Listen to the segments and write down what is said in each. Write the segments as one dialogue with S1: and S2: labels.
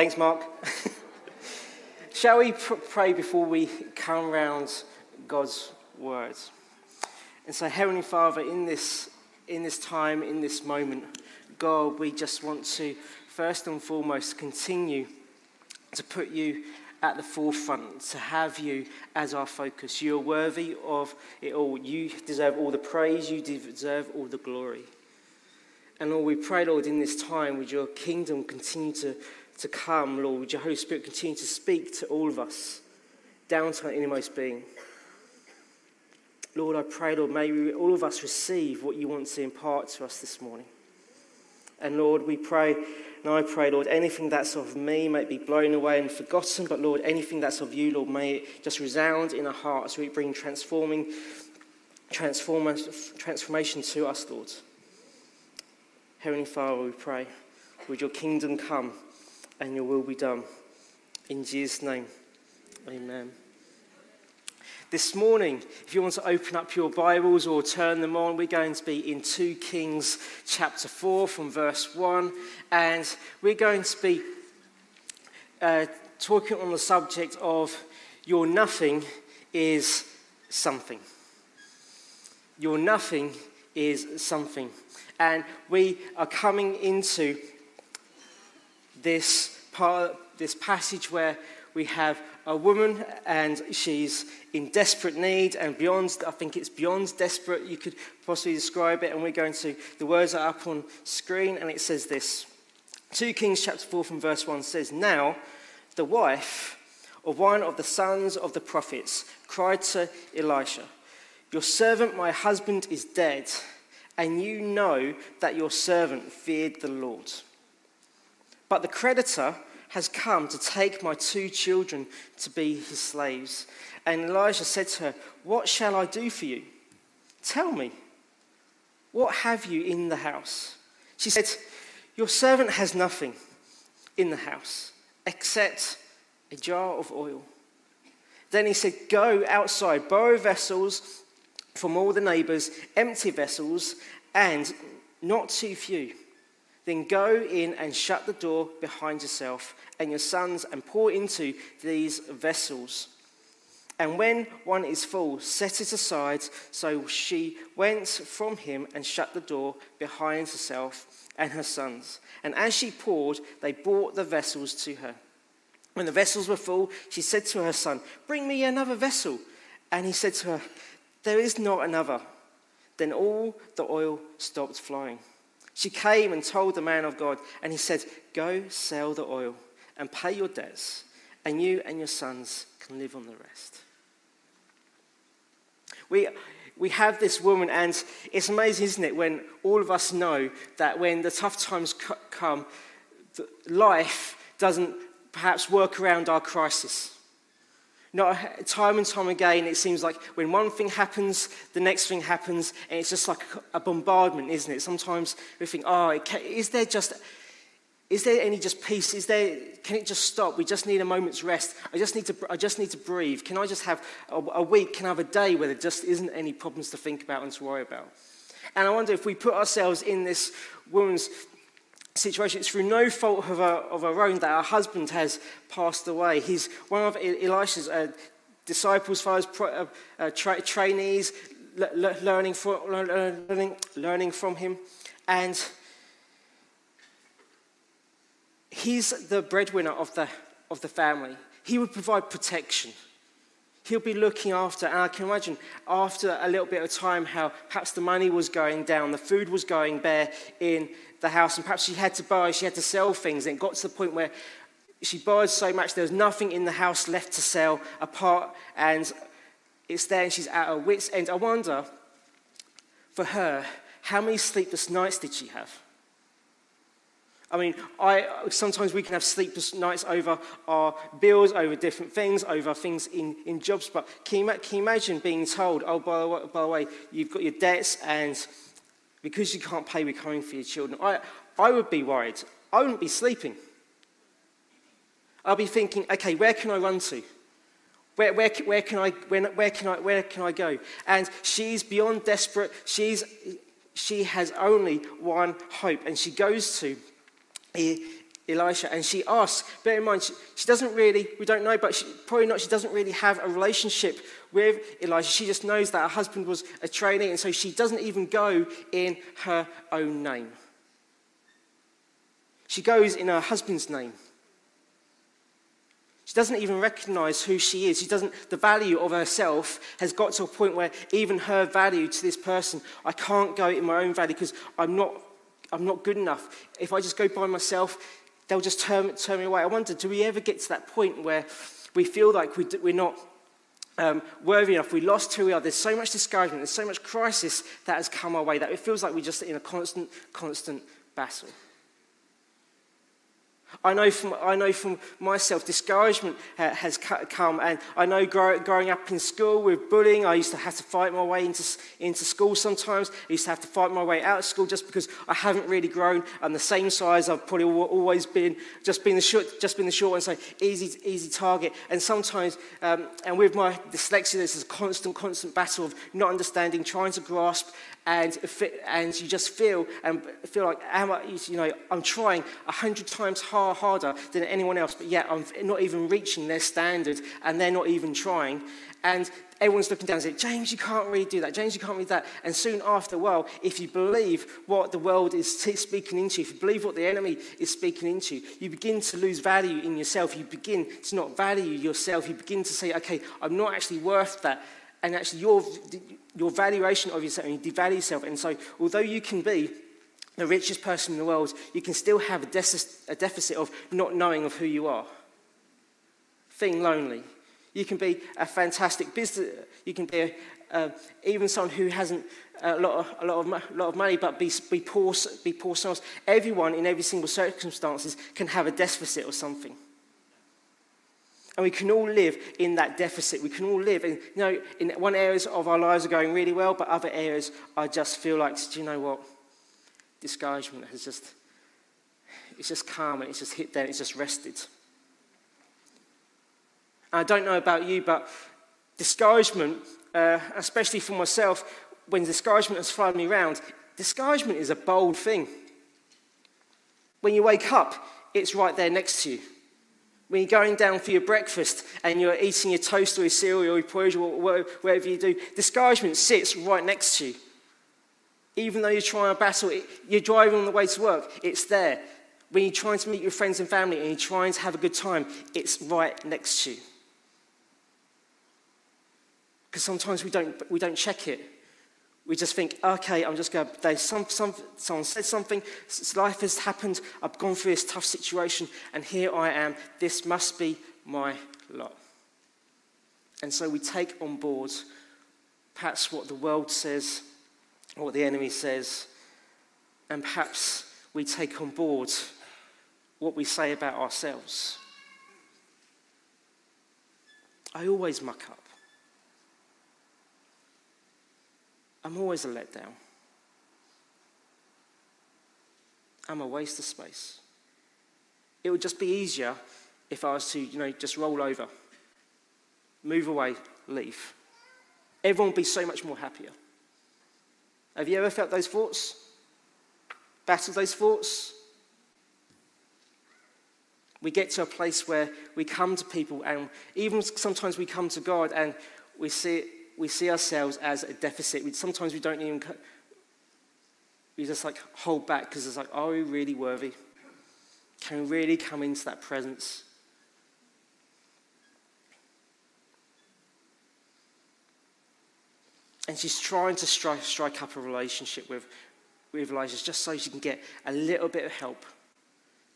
S1: Thanks, Mark. Shall we pr- pray before we come round God's words? And so, Heavenly Father, in this, in this time, in this moment, God, we just want to first and foremost continue to put you at the forefront, to have you as our focus. You are worthy of it all. You deserve all the praise, you deserve all the glory. And Lord, we pray, Lord, in this time, would your kingdom continue to, to come, Lord? Would your Holy Spirit continue to speak to all of us, down to our innermost being? Lord, I pray, Lord, may we, all of us receive what you want to impart to us this morning. And Lord, we pray and I pray, Lord, anything that's of me may be blown away and forgotten, but Lord, anything that's of you, Lord, may it just resound in our hearts. It bring transforming transformation to us, Lord. Heavenly Father, we pray, would your kingdom come and your will be done. In Jesus' name, amen. This morning, if you want to open up your Bibles or turn them on, we're going to be in 2 Kings chapter 4 from verse 1, and we're going to be uh, talking on the subject of your nothing is something. Your nothing is something. And we are coming into this part, this passage where we have a woman and she's in desperate need and beyond, I think it's beyond desperate, you could possibly describe it. And we're going to, the words are up on screen and it says this 2 Kings chapter 4 from verse 1 says, Now the wife of one of the sons of the prophets cried to Elisha, Your servant, my husband, is dead, and you know that your servant feared the Lord. But the creditor, has come to take my two children to be his slaves. And Elijah said to her, What shall I do for you? Tell me, what have you in the house? She said, Your servant has nothing in the house except a jar of oil. Then he said, Go outside, borrow vessels from all the neighbors, empty vessels, and not too few then go in and shut the door behind yourself and your sons and pour into these vessels. And when one is full, set it aside. So she went from him and shut the door behind herself and her sons. And as she poured, they brought the vessels to her. When the vessels were full, she said to her son, Bring me another vessel. And he said to her, There is not another. Then all the oil stopped flowing. She came and told the man of God, and he said, Go sell the oil and pay your debts, and you and your sons can live on the rest. We, we have this woman, and it's amazing, isn't it, when all of us know that when the tough times come, life doesn't perhaps work around our crisis. Time and time again, it seems like when one thing happens, the next thing happens, and it's just like a bombardment, isn't it? Sometimes we think, oh, is there just, is there any just peace? Is there, can it just stop? We just need a moment's rest. I just need to, I just need to breathe. Can I just have a, a week? Can I have a day where there just isn't any problems to think about and to worry about? And I wonder if we put ourselves in this woman's situation. It's through no fault of her, of own that her husband has passed away. He's one of Elisha's uh, disciples, far as uh, uh, tra- trainees, learning, from, learning, learning from him. And he's the breadwinner of the, of the family. He would provide protection. He'll be looking after, and I can imagine after a little bit of time how perhaps the money was going down, the food was going bare in the house, and perhaps she had to buy, she had to sell things, and it got to the point where she borrowed so much there was nothing in the house left to sell apart, and it's there, and she's at her wits' end. I wonder, for her, how many sleepless nights did she have? I mean, I, sometimes we can have sleepless nights over our bills, over different things, over things in, in jobs. But can you, can you imagine being told, oh, by the, way, by the way, you've got your debts and because you can't pay, we're coming for your children. I, I would be worried. I wouldn't be sleeping. I'll be thinking, okay, where can I run to? Where, where, where, can I, where, where, can I, where can I go? And she's beyond desperate. She's, she has only one hope, and she goes to Elisha, and she asks, bear in mind, she, she, doesn't really, we don't know, but she, probably not, she doesn't really have a relationship with Elisha. She just knows that her husband was a trainee, and so she doesn't even go in her own name. She goes in her husband's name. She doesn't even recognize who she is. She doesn't, the value of herself has got to a point where even her value to this person, I can't go in my own value because I'm not, I'm not good enough. If I just go by myself, they'll just turn, turn me away. I wonder, do we ever get to that point where we feel like we, we're not um, worthy enough? We lost who we are. There's so much discouragement, there's so much crisis that has come our way that it feels like we're just in a constant, constant battle. I know from, I know from myself, discouragement has come. And I know grow, growing up in school with bullying, I used to have to fight my way into, into school sometimes. I used to have to fight my way out of school just because I haven't really grown. I'm the same size I've probably always been, just been the short, just been the short one, so easy, easy target. And sometimes, um, and with my dyslexia, there's a constant, constant battle of not understanding, trying to grasp, and, and you just feel and feel like am I, you know I'm trying a hundred times hard, harder than anyone else, but yet I'm not even reaching their standard, and they're not even trying. And everyone's looking down and saying, James, you can't really do that. James, you can't really do that. And soon after, well, if you believe what the world is speaking into, if you believe what the enemy is speaking into, you begin to lose value in yourself. You begin to not value yourself. You begin to say, okay, I'm not actually worth that and actually your, your valuation of yourself, and you devalue yourself. And so, although you can be the richest person in the world, you can still have a, a deficit of not knowing of who you are, feeling lonely. You can be a fantastic business. You can be a, uh, even someone who hasn't a lot of, a lot of, a lot of money, but be, be poor, be poor someone. Everyone in every single circumstances can have a deficit or something. And we can all live in that deficit. We can all live in, you know, in one areas of our lives are going really well, but other areas I just feel like, do you know what? Discouragement has just, it's just calm and it's just hit there, and it's just rested. I don't know about you, but discouragement, uh, especially for myself, when discouragement has followed me around, discouragement is a bold thing. When you wake up, it's right there next to you. When you're going down for your breakfast and you're eating your toast or your cereal or your porridge or whatever you do, discouragement sits right next to you. Even though you're trying to battle, it, you're driving on the way to work, it's there. When you're trying to meet your friends and family and you're trying to have a good time, it's right next to you. Because sometimes we don't, we don't check it. We just think, okay, I'm just going to, some, some, someone said something, life has happened, I've gone through this tough situation, and here I am. This must be my lot. And so we take on board perhaps what the world says, or what the enemy says, and perhaps we take on board what we say about ourselves. I always muck up. I'm always a letdown. I'm a waste of space. It would just be easier if I was to, you know, just roll over, move away, leave. Everyone would be so much more happier. Have you ever felt those thoughts? Battled those thoughts? We get to a place where we come to people, and even sometimes we come to God and we see we see ourselves as a deficit. We, sometimes we don't even, we just like hold back because it's like, are we really worthy? Can we really come into that presence? And she's trying to strike, strike up a relationship with, with Elijah just so she can get a little bit of help.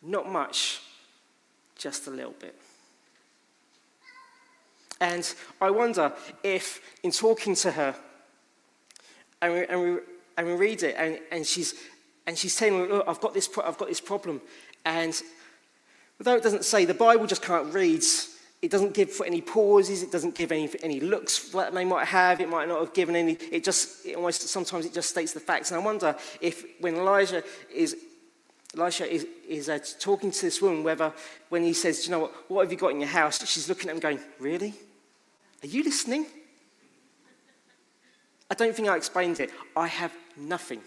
S1: Not much, just a little bit. And I wonder if, in talking to her, and we, and we, and we read it, and, and, she's, and she's saying, Look, I've got, this, I've got this problem. And although it doesn't say, the Bible just of reads, it doesn't give for any pauses, it doesn't give any, any looks that they might have, it might not have given any, it just, it almost, sometimes it just states the facts. And I wonder if when Elijah is Elisha is, is uh, talking to this woman, whether when he says, you know what, what have you got in your house? She's looking at him going, Really? Are you listening? I don't think I explained it. I have nothing.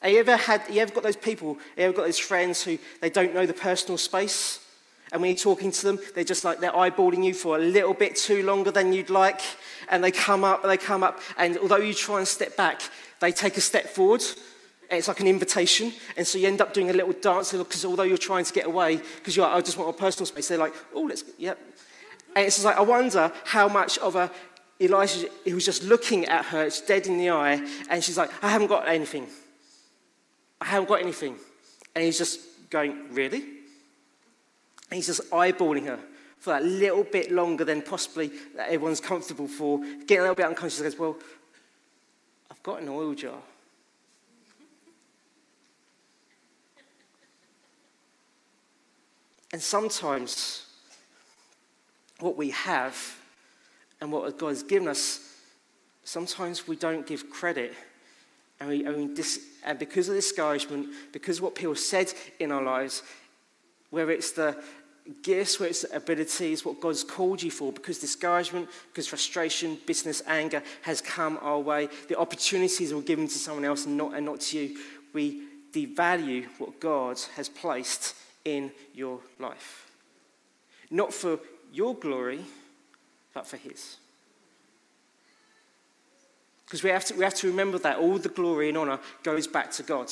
S1: Have you ever had, you ever got those people, you ever got those friends who they don't know the personal space? And when you're talking to them, they're just like they're eyeballing you for a little bit too longer than you'd like. And they come up, and they come up, and although you try and step back, they take a step forward. And it's like an invitation. And so you end up doing a little dance because although you're trying to get away, because you're like, I just want a personal space, they're like, oh, let's, yep. And it's like, I wonder how much of a Elijah, he was just looking at her, it's dead in the eye, and she's like, I haven't got anything. I haven't got anything. And he's just going, Really? And he's just eyeballing her for that little bit longer than possibly that everyone's comfortable for. Getting a little bit unconscious, he goes, Well, I've got an oil jar. And sometimes what we have and what God has given us, sometimes we don't give credit. And, we, and, we dis, and because of discouragement, because of what people said in our lives, whether it's the gifts, whether it's the abilities, what God's called you for, because discouragement, because frustration, business, anger has come our way, the opportunities were given to someone else and not, and not to you, we devalue what God has placed in your life. Not for your glory, but for His. Because we, have to, we have to remember that all the glory and honor goes back to God.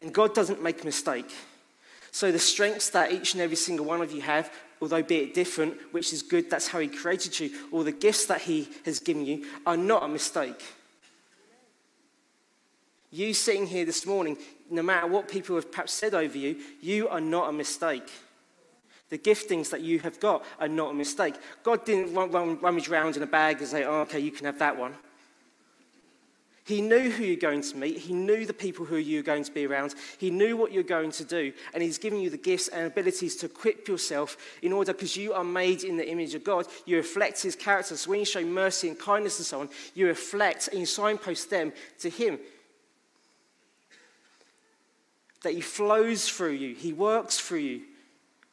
S1: And God doesn't make a mistake. So the strengths that each and every single one of you have, although be it different, which is good, that's how He created you, or the gifts that He has given you, are not a mistake. You sitting here this morning, no matter what people have perhaps said over you, you are not a mistake. The giftings that you have got are not a mistake. God didn't run, run, rummage around in a bag and say, oh, okay, you can have that one. He knew who you're going to meet. He knew the people who you're going to be around. He knew what you're going to do. And He's given you the gifts and abilities to equip yourself in order, because you are made in the image of God, you reflect His character. So when you show mercy and kindness and so on, you reflect and you signpost them to Him that He flows through you, He works through you.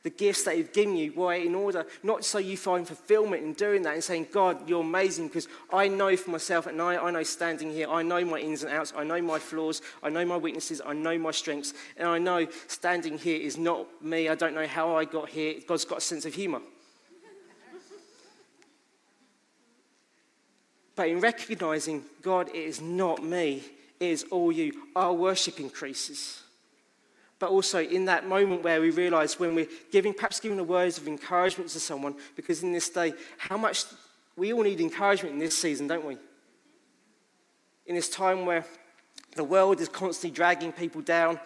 S1: The gifts that He's given you, why? In order, not so you find fulfillment in doing that and saying, God, you're amazing, because I know for myself, and I, I know standing here, I know my ins and outs, I know my flaws, I know my weaknesses, I know my strengths, and I know standing here is not me. I don't know how I got here. God's got a sense of humor. But in recognizing, God, it is not me, it is all you, our worship increases but also in that moment where we realize when we're giving, perhaps giving the words of encouragement to someone, because in this day, how much we all need encouragement in this season, don't we? In this time where the world is constantly dragging people down.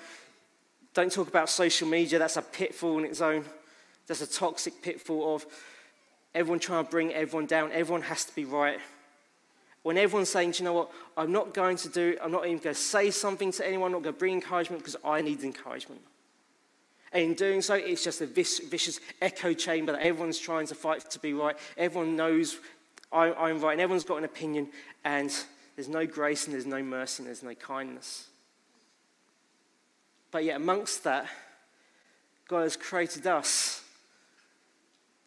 S1: Don't talk about social media, that's a pitfall in its own. That's a toxic pitfall of everyone trying to bring everyone down. Everyone has to be right. When everyone's saying, you know what, I'm not going to do, I'm not even going to say something to anyone, I'm not going to bring encouragement because I need encouragement. And in doing so, it's just a vicious echo chamber that everyone's trying to fight to be right. Everyone knows I'm right, and everyone's got an opinion, and there's no grace, and there's no mercy, and there's no kindness. But yet, amongst that, God has created us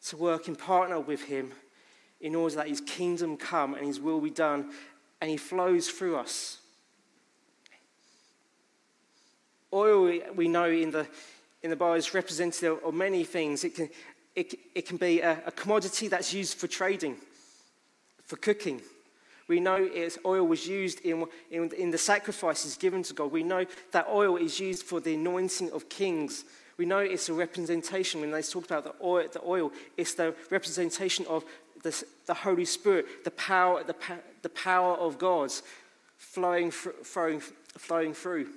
S1: to work in partner with Him in order that his kingdom come and his will be done, and he flows through us. Oil, we know in the, in the Bible, is representative of many things. It can, it, it can be a, a commodity that's used for trading, for cooking. We know it's, oil was used in, in, in, the sacrifices given to God. We know that oil is used for the anointing of kings. We know it's a representation. When they talk about the oil, the oil it's the representation of the, the Holy Spirit, the power, the, the power of God flowing, flowing, flowing through.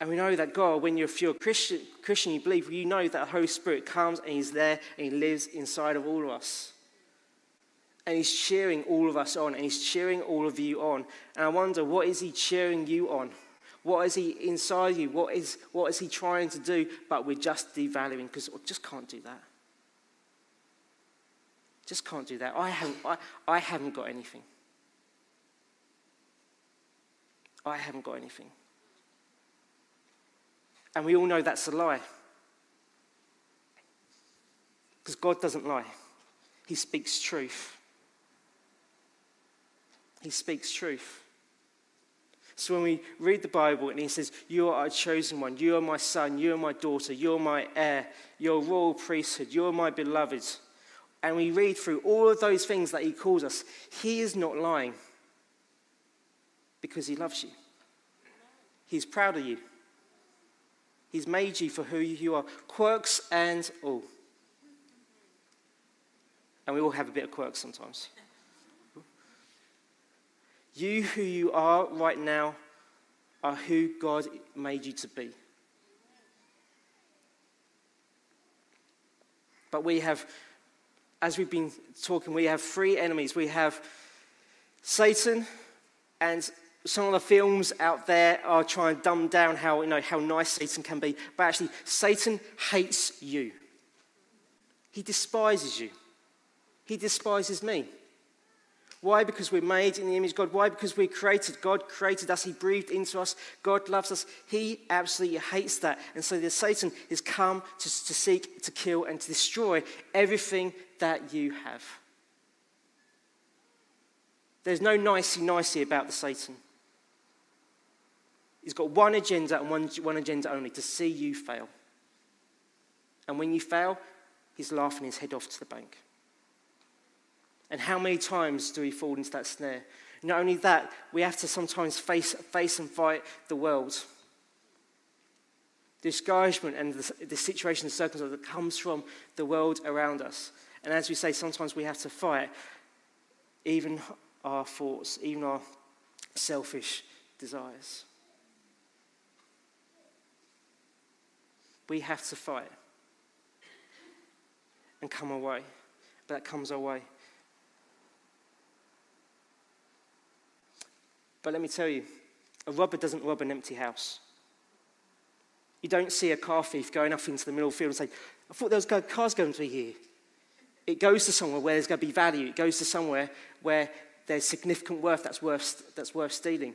S1: And we know that God, when you're, if you're a Christian, Christian, you believe, you know that the Holy Spirit comes and He's there and He lives inside of all of us. And He's cheering all of us on and He's cheering all of you on. And I wonder, what is He cheering you on? What is He inside you? What is, what is He trying to do? But we're just devaluing because we just can't do that. Just can't do that. I haven't, I, I haven't got anything. I haven't got anything. And we all know that's a lie. Because God doesn't lie, He speaks truth. He speaks truth. So when we read the Bible and he says, You are a chosen one, you are my son, you are my daughter, you're my heir, you're royal priesthood, you're my beloved. And we read through all of those things that he calls us, he is not lying because he loves you. He's proud of you. He's made you for who you are, quirks and all. And we all have a bit of quirks sometimes. You, who you are right now, are who God made you to be. But we have, as we've been talking, we have three enemies. We have Satan, and some of the films out there are trying to dumb down how, you know, how nice Satan can be. But actually, Satan hates you. He despises you. He despises me. Why? Because we're made in the image of God. Why? Because we're created. God created us. He breathed into us. God loves us. He absolutely hates that. And so the Satan is come to, to seek, to kill, and to destroy everything that you have. There's no nicey nicey about the Satan. He's got one agenda and one, one agenda only to see you fail. And when you fail, he's laughing his head off to the bank. And how many times do we fall into that snare? Not only that, we have to sometimes face, face and fight the world. Discouragement and the, the situation and circumstance that comes from the world around us. And as we say, sometimes we have to fight even our thoughts, even our selfish desires. We have to fight and come away. But that comes our way. But let me tell you, a robber doesn't rob an empty house. You don't see a car thief going off into the middle of the field and say, I thought there was cars going to be here. It goes to somewhere where there's going to be value. It goes to somewhere where there's significant worth that's worth, that's worth stealing.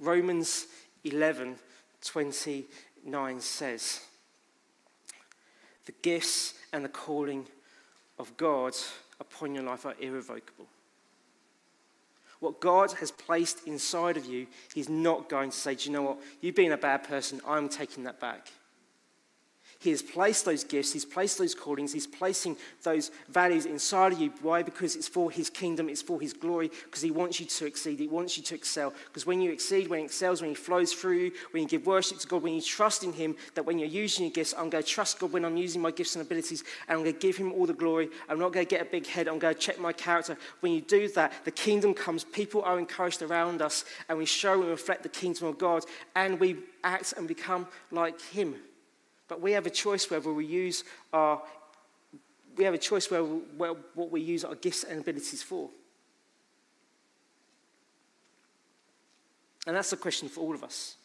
S1: Romans 11 29 says, The gifts and the calling of God upon your life are irrevocable. What God has placed inside of you, He's not going to say, Do you know what? You've been a bad person. I'm taking that back. He has placed those gifts, He's placed those callings, He's placing those values inside of you. Why? Because it's for His kingdom, it's for His glory, because He wants you to exceed, He wants you to excel. Because when you exceed, when He excels, when He flows through you, when you give worship to God, when you trust in Him, that when you're using your gifts, I'm going to trust God when I'm using my gifts and abilities, and I'm going to give Him all the glory. I'm not going to get a big head, I'm going to check my character. When you do that, the kingdom comes, people are encouraged around us, and we show and reflect the kingdom of God, and we act and become like Him. But we have a choice whether we use our, we have a choice where, where what we use our gifts and abilities for. And that's the question for all of us.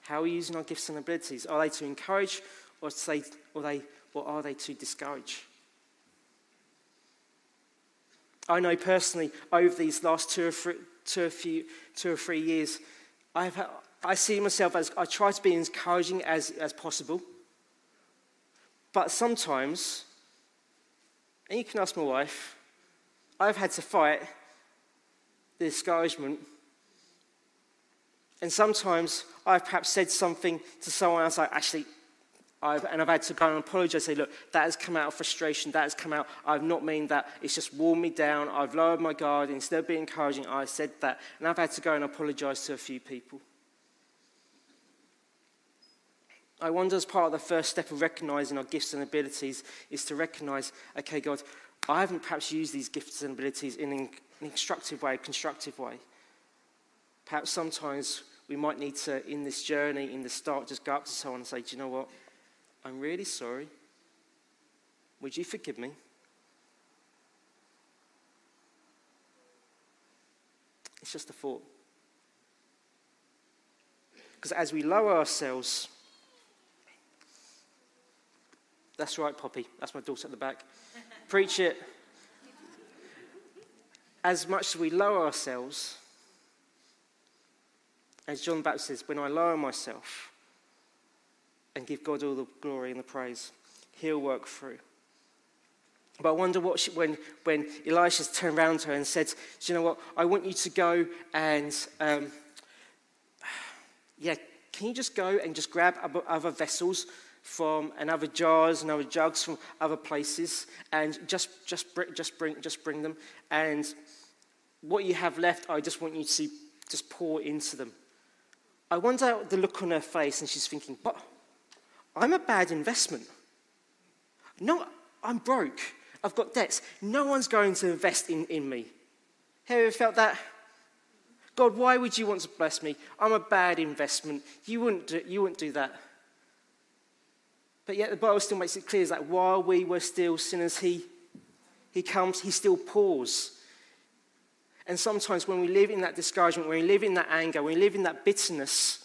S1: How are we using our gifts and abilities? Are they to encourage or, say, or, they, or are they to discourage? I know personally, over these last two or three, two or few, two or three years, I've, I see myself as I try to be encouraging as, as possible. But sometimes, and you can ask my wife, I've had to fight the discouragement. And sometimes I've perhaps said something to someone else, like, actually, I've, and I've had to go and apologize, say, look, that has come out of frustration, that has come out, I've not meant that, it's just worn me down, I've lowered my guard, instead of being encouraging, I said that. And I've had to go and apologize to a few people. I wonder, as part of the first step of recognizing our gifts and abilities, is to recognize, okay, God, I haven't perhaps used these gifts and abilities in an instructive way, a constructive way. Perhaps sometimes we might need to, in this journey, in the start, just go up to someone and say, Do you know what? I'm really sorry. Would you forgive me? It's just a thought. Because as we lower ourselves, that's right, Poppy. That's my daughter at the back. Preach it. As much as we lower ourselves, as John Baptist says, when I lower myself and give God all the glory and the praise, He'll work through. But I wonder what she, when, when Elisha turned around to her and said, Do you know what? I want you to go and, um, yeah, can you just go and just grab other vessels from and other jars and other jugs from other places and just, just, just, bring, just bring them. And what you have left, I just want you to just pour into them. I wonder the look on her face, and she's thinking, but I'm a bad investment. No, I'm broke. I've got debts. No one's going to invest in, in me. Have you ever felt that? God, why would you want to bless me? I'm a bad investment. You wouldn't do, you wouldn't do that. But yet the Bible still makes it clear that while we were still sinners, He, he comes, He still pours. And sometimes when we live in that discouragement, when we live in that anger, when we live in that bitterness,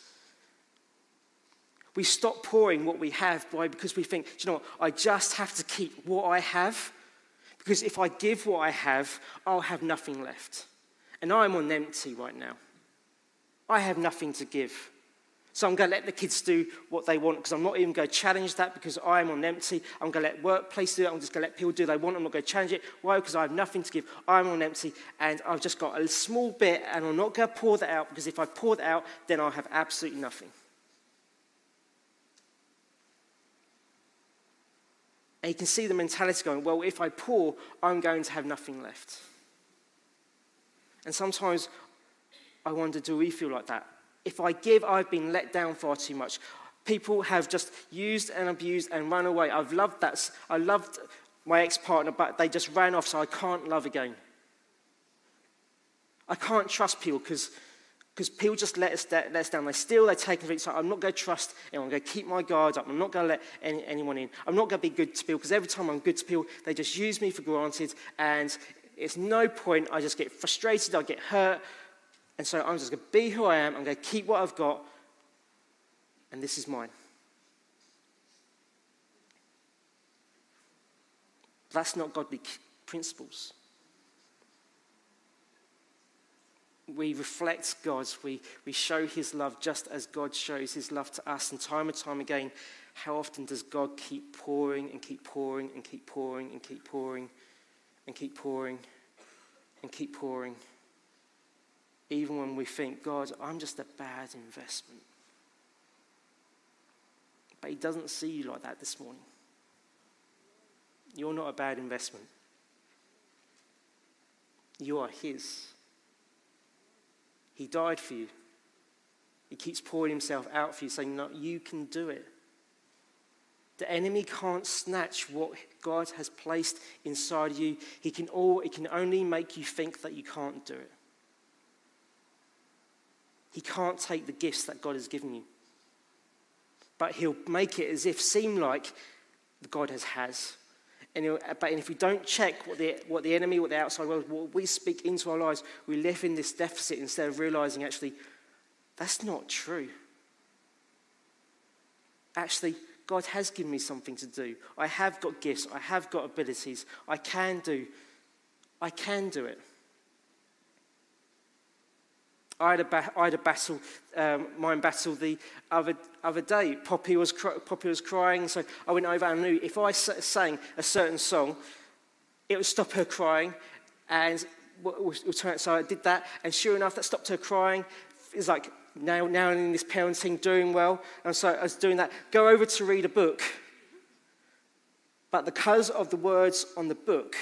S1: we stop pouring what we have why? because we think, you know what, I just have to keep what I have. Because if I give what I have, I'll have nothing left. And I'm on empty right now. I have nothing to give. So I'm going to let the kids do what they want because I'm not even going to challenge that because I'm on empty. I'm going to let workplace do it. I'm just going to let people do what they want. I'm not going to challenge it. Why? Because I have nothing to give. I'm on empty and I've just got a small bit and I'm not going to pour that out because if I pour that out, then I'll have absolutely nothing. And you can see the mentality going, well, if I pour, I'm going to have nothing left. And sometimes I wonder, do we feel like that? If I give, I've been let down far too much. People have just used and abused and run away. I've loved that. I loved my ex partner, but they just ran off, so I can't love again. I can't trust people because people just let us, let us down. They steal, they take everything. So I'm not going to trust anyone. I'm going to keep my guard up. I'm not going to let any, anyone in. I'm not going to be good to people because every time I'm good to people, they just use me for granted. And it's no point. I just get frustrated. I get hurt. And so I'm just going to be who I am. I'm going to keep what I've got. And this is mine. That's not godly principles. We reflect God. We, we show his love just as God shows his love to us. And time and time again, how often does God keep pouring and keep pouring and keep pouring and keep pouring and keep pouring and keep pouring? Even when we think, God, I'm just a bad investment. But He doesn't see you like that this morning. You're not a bad investment. You are His. He died for you. He keeps pouring Himself out for you, saying, No, you can do it. The enemy can't snatch what God has placed inside you. He can, all, he can only make you think that you can't do it. He can't take the gifts that God has given you. But he'll make it as if seem like God has has. And but if we don't check what the, what the enemy, what the outside world, what we speak into our lives, we live in this deficit instead of realizing actually that's not true. Actually, God has given me something to do. I have got gifts. I have got abilities. I can do. I can do it. I had had a battle, um, mind battle the other, other day. Poppy was, Poppy was crying, so I went over and knew if I sang a certain song, it would stop her crying. And so I did that, and sure enough, that stopped her crying. It's like now, now in this parenting, doing well. And so I was doing that. Go over to read a book. But because of the words on the book,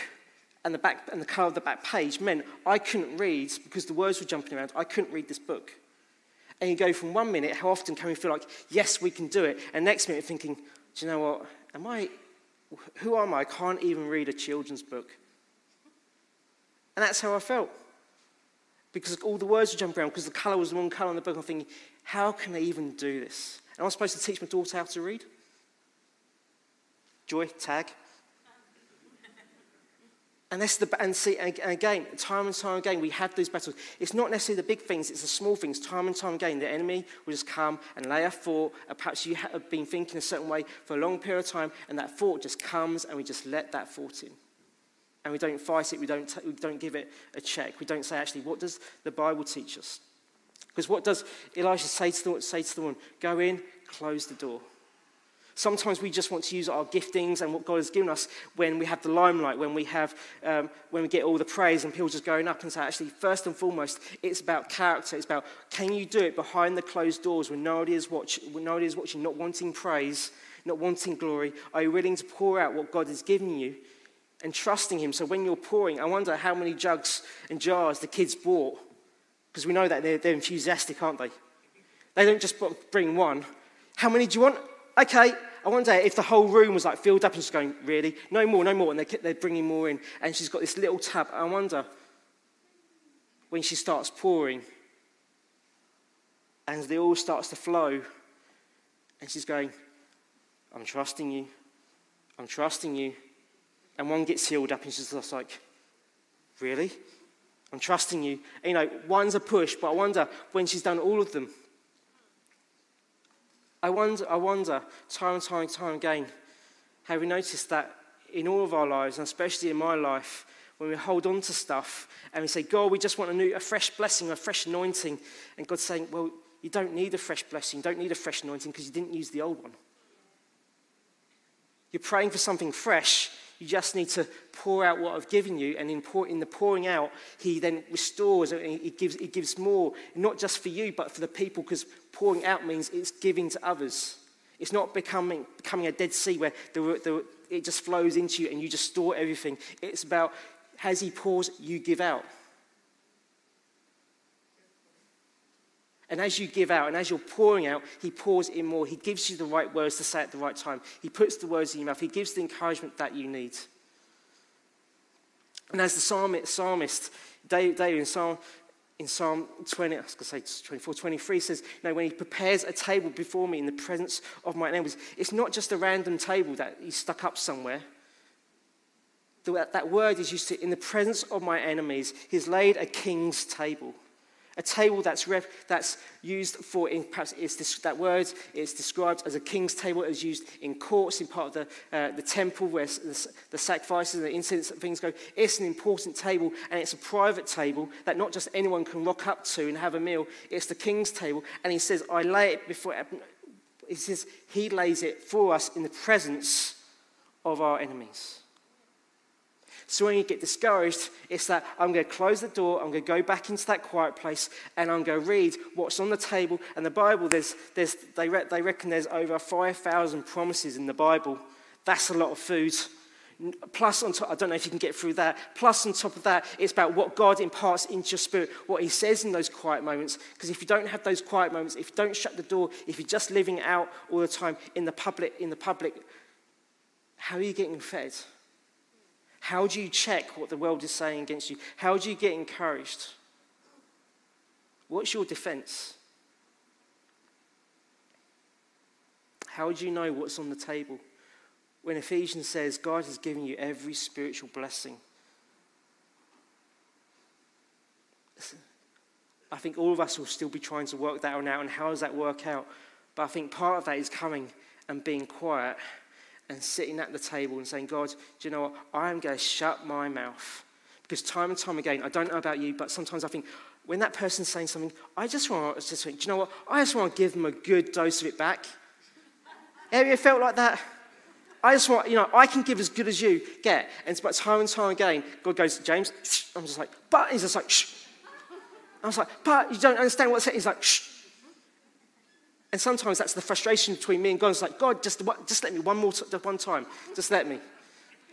S1: and the, back, and the color of the back page meant I couldn't read because the words were jumping around. I couldn't read this book. And you go from one minute, how often can we feel like, yes, we can do it? And next minute, thinking, do you know what? Am I, who am I? I can't even read a children's book. And that's how I felt. Because all the words were jumping around, because the color was the wrong color in the book. I'm thinking, how can I even do this? And I'm supposed to teach my daughter how to read? Joy, tag. And, that's the, and see, and again, time and time again, we have these battles. It's not necessarily the big things, it's the small things. Time and time again, the enemy will just come and lay a thought. Uh, perhaps you have been thinking a certain way for a long period of time, and that thought just comes, and we just let that thought in. And we don't fight it, we don't, we don't give it a check. We don't say, actually, what does the Bible teach us? Because what does Elisha say to, the, say to the woman? Go in, close the door. Sometimes we just want to use our giftings and what God has given us when we have the limelight, when we have, um, when we get all the praise and people just going up and say, actually, first and foremost, it's about character. It's about can you do it behind the closed doors when nobody is watching, when nobody is watching, not wanting praise, not wanting glory? Are you willing to pour out what God has given you and trusting Him? So when you're pouring, I wonder how many jugs and jars the kids bought because we know that they're, they're enthusiastic, aren't they? They don't just bring one. How many do you want? Okay, I wonder if the whole room was like filled up and she's going, really? No more, no more. And they're, they're bringing more in. And she's got this little tub. I wonder when she starts pouring and the oil starts to flow and she's going, I'm trusting you. I'm trusting you. And one gets sealed up and she's just like, really? I'm trusting you. And, you know, one's a push, but I wonder when she's done all of them I wonder, I wonder, time and time and time again, have we noticed that in all of our lives, and especially in my life, when we hold on to stuff and we say, God, we just want a new, a fresh blessing, a fresh anointing, and God's saying, well, you don't need a fresh blessing, you don't need a fresh anointing because you didn't use the old one. You're praying for something fresh, you just need to pour out what I've given you, and in, pour, in the pouring out, He then restores and He gives, he gives more, not just for you, but for the people, because pouring out means it's giving to others. It's not becoming, becoming a Dead Sea where the, the, it just flows into you and you just store everything. It's about, as He pours, you give out. And as you give out and as you're pouring out, He pours in more. He gives you the right words to say at the right time. He puts the words in your mouth. He gives the encouragement that you need. And as the psalmist, psalmist David, in Psalm, in Psalm 20, I was going to say 24, 23 says, you know, when he prepares a table before me in the presence of my enemies, it's not just a random table that he's stuck up somewhere. That word is used to, in the presence of my enemies, he's laid a king's table. A table that's, that's used for, in, perhaps it's that word is described as a king's table. It is used in courts, in part of the, uh, the temple where the, the sacrifices and the incense and things go. It's an important table, and it's a private table that not just anyone can rock up to and have a meal. It's the king's table, and he says, I lay it before, he says, he lays it for us in the presence of our enemies. So when you get discouraged, it's that I'm going to close the door, I'm going to go back into that quiet place, and I'm going to read what's on the table. And the Bible, there's, there's, they, re- they reckon there's over 5,000 promises in the Bible. That's a lot of food. Plus, on top, I don't know if you can get through that. Plus, on top of that, it's about what God imparts into your spirit, what He says in those quiet moments. Because if you don't have those quiet moments, if you don't shut the door, if you're just living out all the time in the public, in the public, how are you getting fed? How do you check what the world is saying against you? How do you get encouraged? What's your defense? How do you know what's on the table? When Ephesians says God has given you every spiritual blessing. I think all of us will still be trying to work that one out, and how does that work out? But I think part of that is coming and being quiet and sitting at the table and saying, God, do you know what? I am going to shut my mouth. Because time and time again, I don't know about you, but sometimes I think when that person's saying something, I just want to just think, do you know what? I just want to give them a good dose of it back. Have you felt like that? I just want, you know, I can give as good as you get. And it's about time and time again, God goes, to James, I'm just like, but he's just like, shh. I was like, but you don't understand what's saying. He's like, shh. And sometimes that's the frustration between me and God. It's like, God, just, just let me one more t- one time. Just let me. And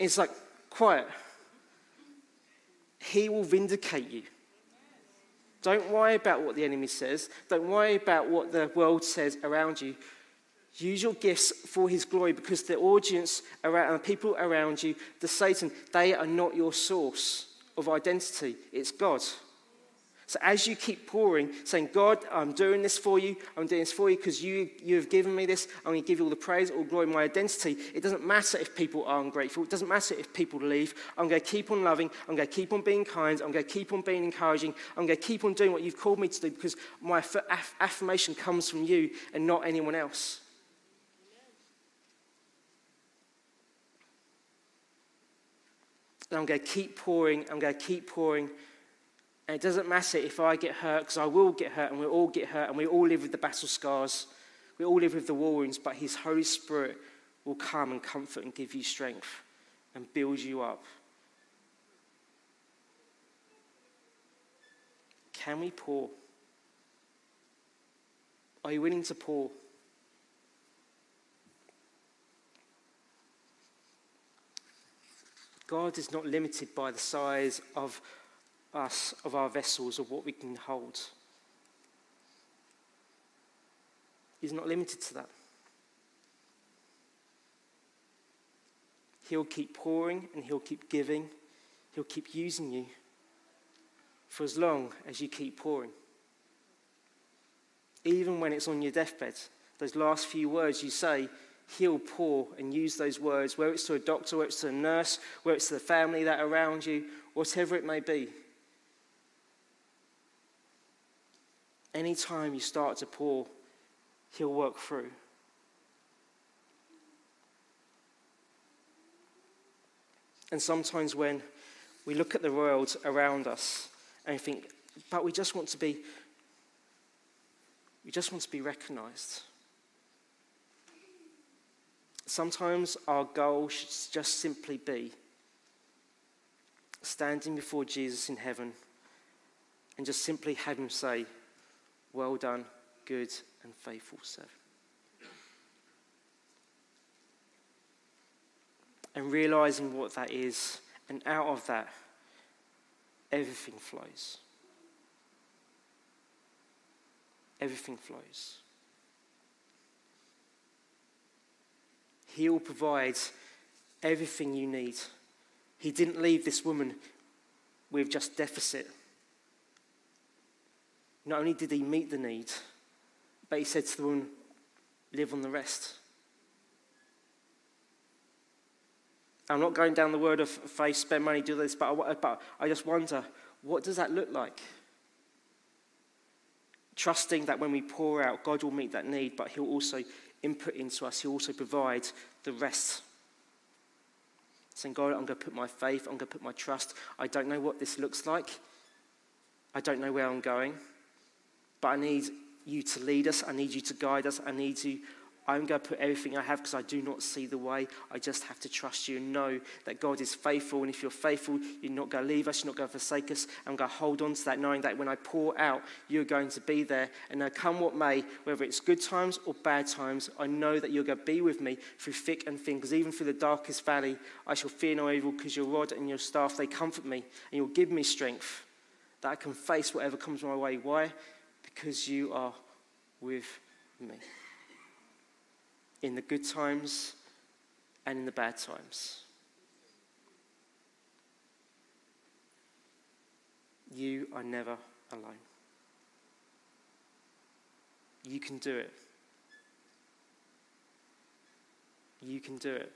S1: it's like, quiet. He will vindicate you. Don't worry about what the enemy says. Don't worry about what the world says around you. Use your gifts for his glory because the audience around, the people around you, the Satan, they are not your source of identity. It's God. So as you keep pouring, saying, God, I'm doing this for you, I'm doing this for you because you, you have given me this, I'm going to give you all the praise, all glory, my identity. It doesn't matter if people are ungrateful, it doesn't matter if people leave. I'm going to keep on loving, I'm going to keep on being kind, I'm going to keep on being encouraging, I'm going to keep on doing what you've called me to do because my aff- affirmation comes from you and not anyone else. And I'm going to keep pouring, I'm going to keep pouring and it doesn't matter if I get hurt, because I will get hurt, and we all get hurt, and we all live with the battle scars. We all live with the war wounds, but His Holy Spirit will come and comfort and give you strength and build you up. Can we pour? Are you willing to pour? God is not limited by the size of us, of our vessels, of what we can hold. He's not limited to that. He'll keep pouring and he'll keep giving. He'll keep using you for as long as you keep pouring. Even when it's on your deathbed, those last few words you say, he'll pour and use those words, whether it's to a doctor, whether it's to a nurse, whether it's to the family that are around you, whatever it may be. Anytime you start to pour, he'll work through. And sometimes when we look at the world around us and think, but we just want to be, we just want to be recognized. Sometimes our goal should just simply be standing before Jesus in heaven and just simply have him say, Well done, good and faithful servant. And realizing what that is, and out of that, everything flows. Everything flows. He will provide everything you need. He didn't leave this woman with just deficit. Not only did he meet the need, but he said to the woman, live on the rest. I'm not going down the word of faith, spend money, do this, but I, but I just wonder, what does that look like? Trusting that when we pour out, God will meet that need, but He'll also input into us, He'll also provide the rest. Saying, God, I'm going to put my faith, I'm going to put my trust. I don't know what this looks like, I don't know where I'm going, but I need you to lead us, I need you to guide us, I need you I'm going to put everything I have because I do not see the way. I just have to trust you and know that God is faithful. And if you're faithful, you're not going to leave us, you're not going to forsake us. I'm going to hold on to that, knowing that when I pour out, you're going to be there. And now, come what may, whether it's good times or bad times, I know that you're going to be with me through thick and thin. Because even through the darkest valley, I shall fear no evil because your rod and your staff, they comfort me. And you'll give me strength that I can face whatever comes my way. Why? Because you are with me in the good times and in the bad times. You are never alone. You can do it. You can do it.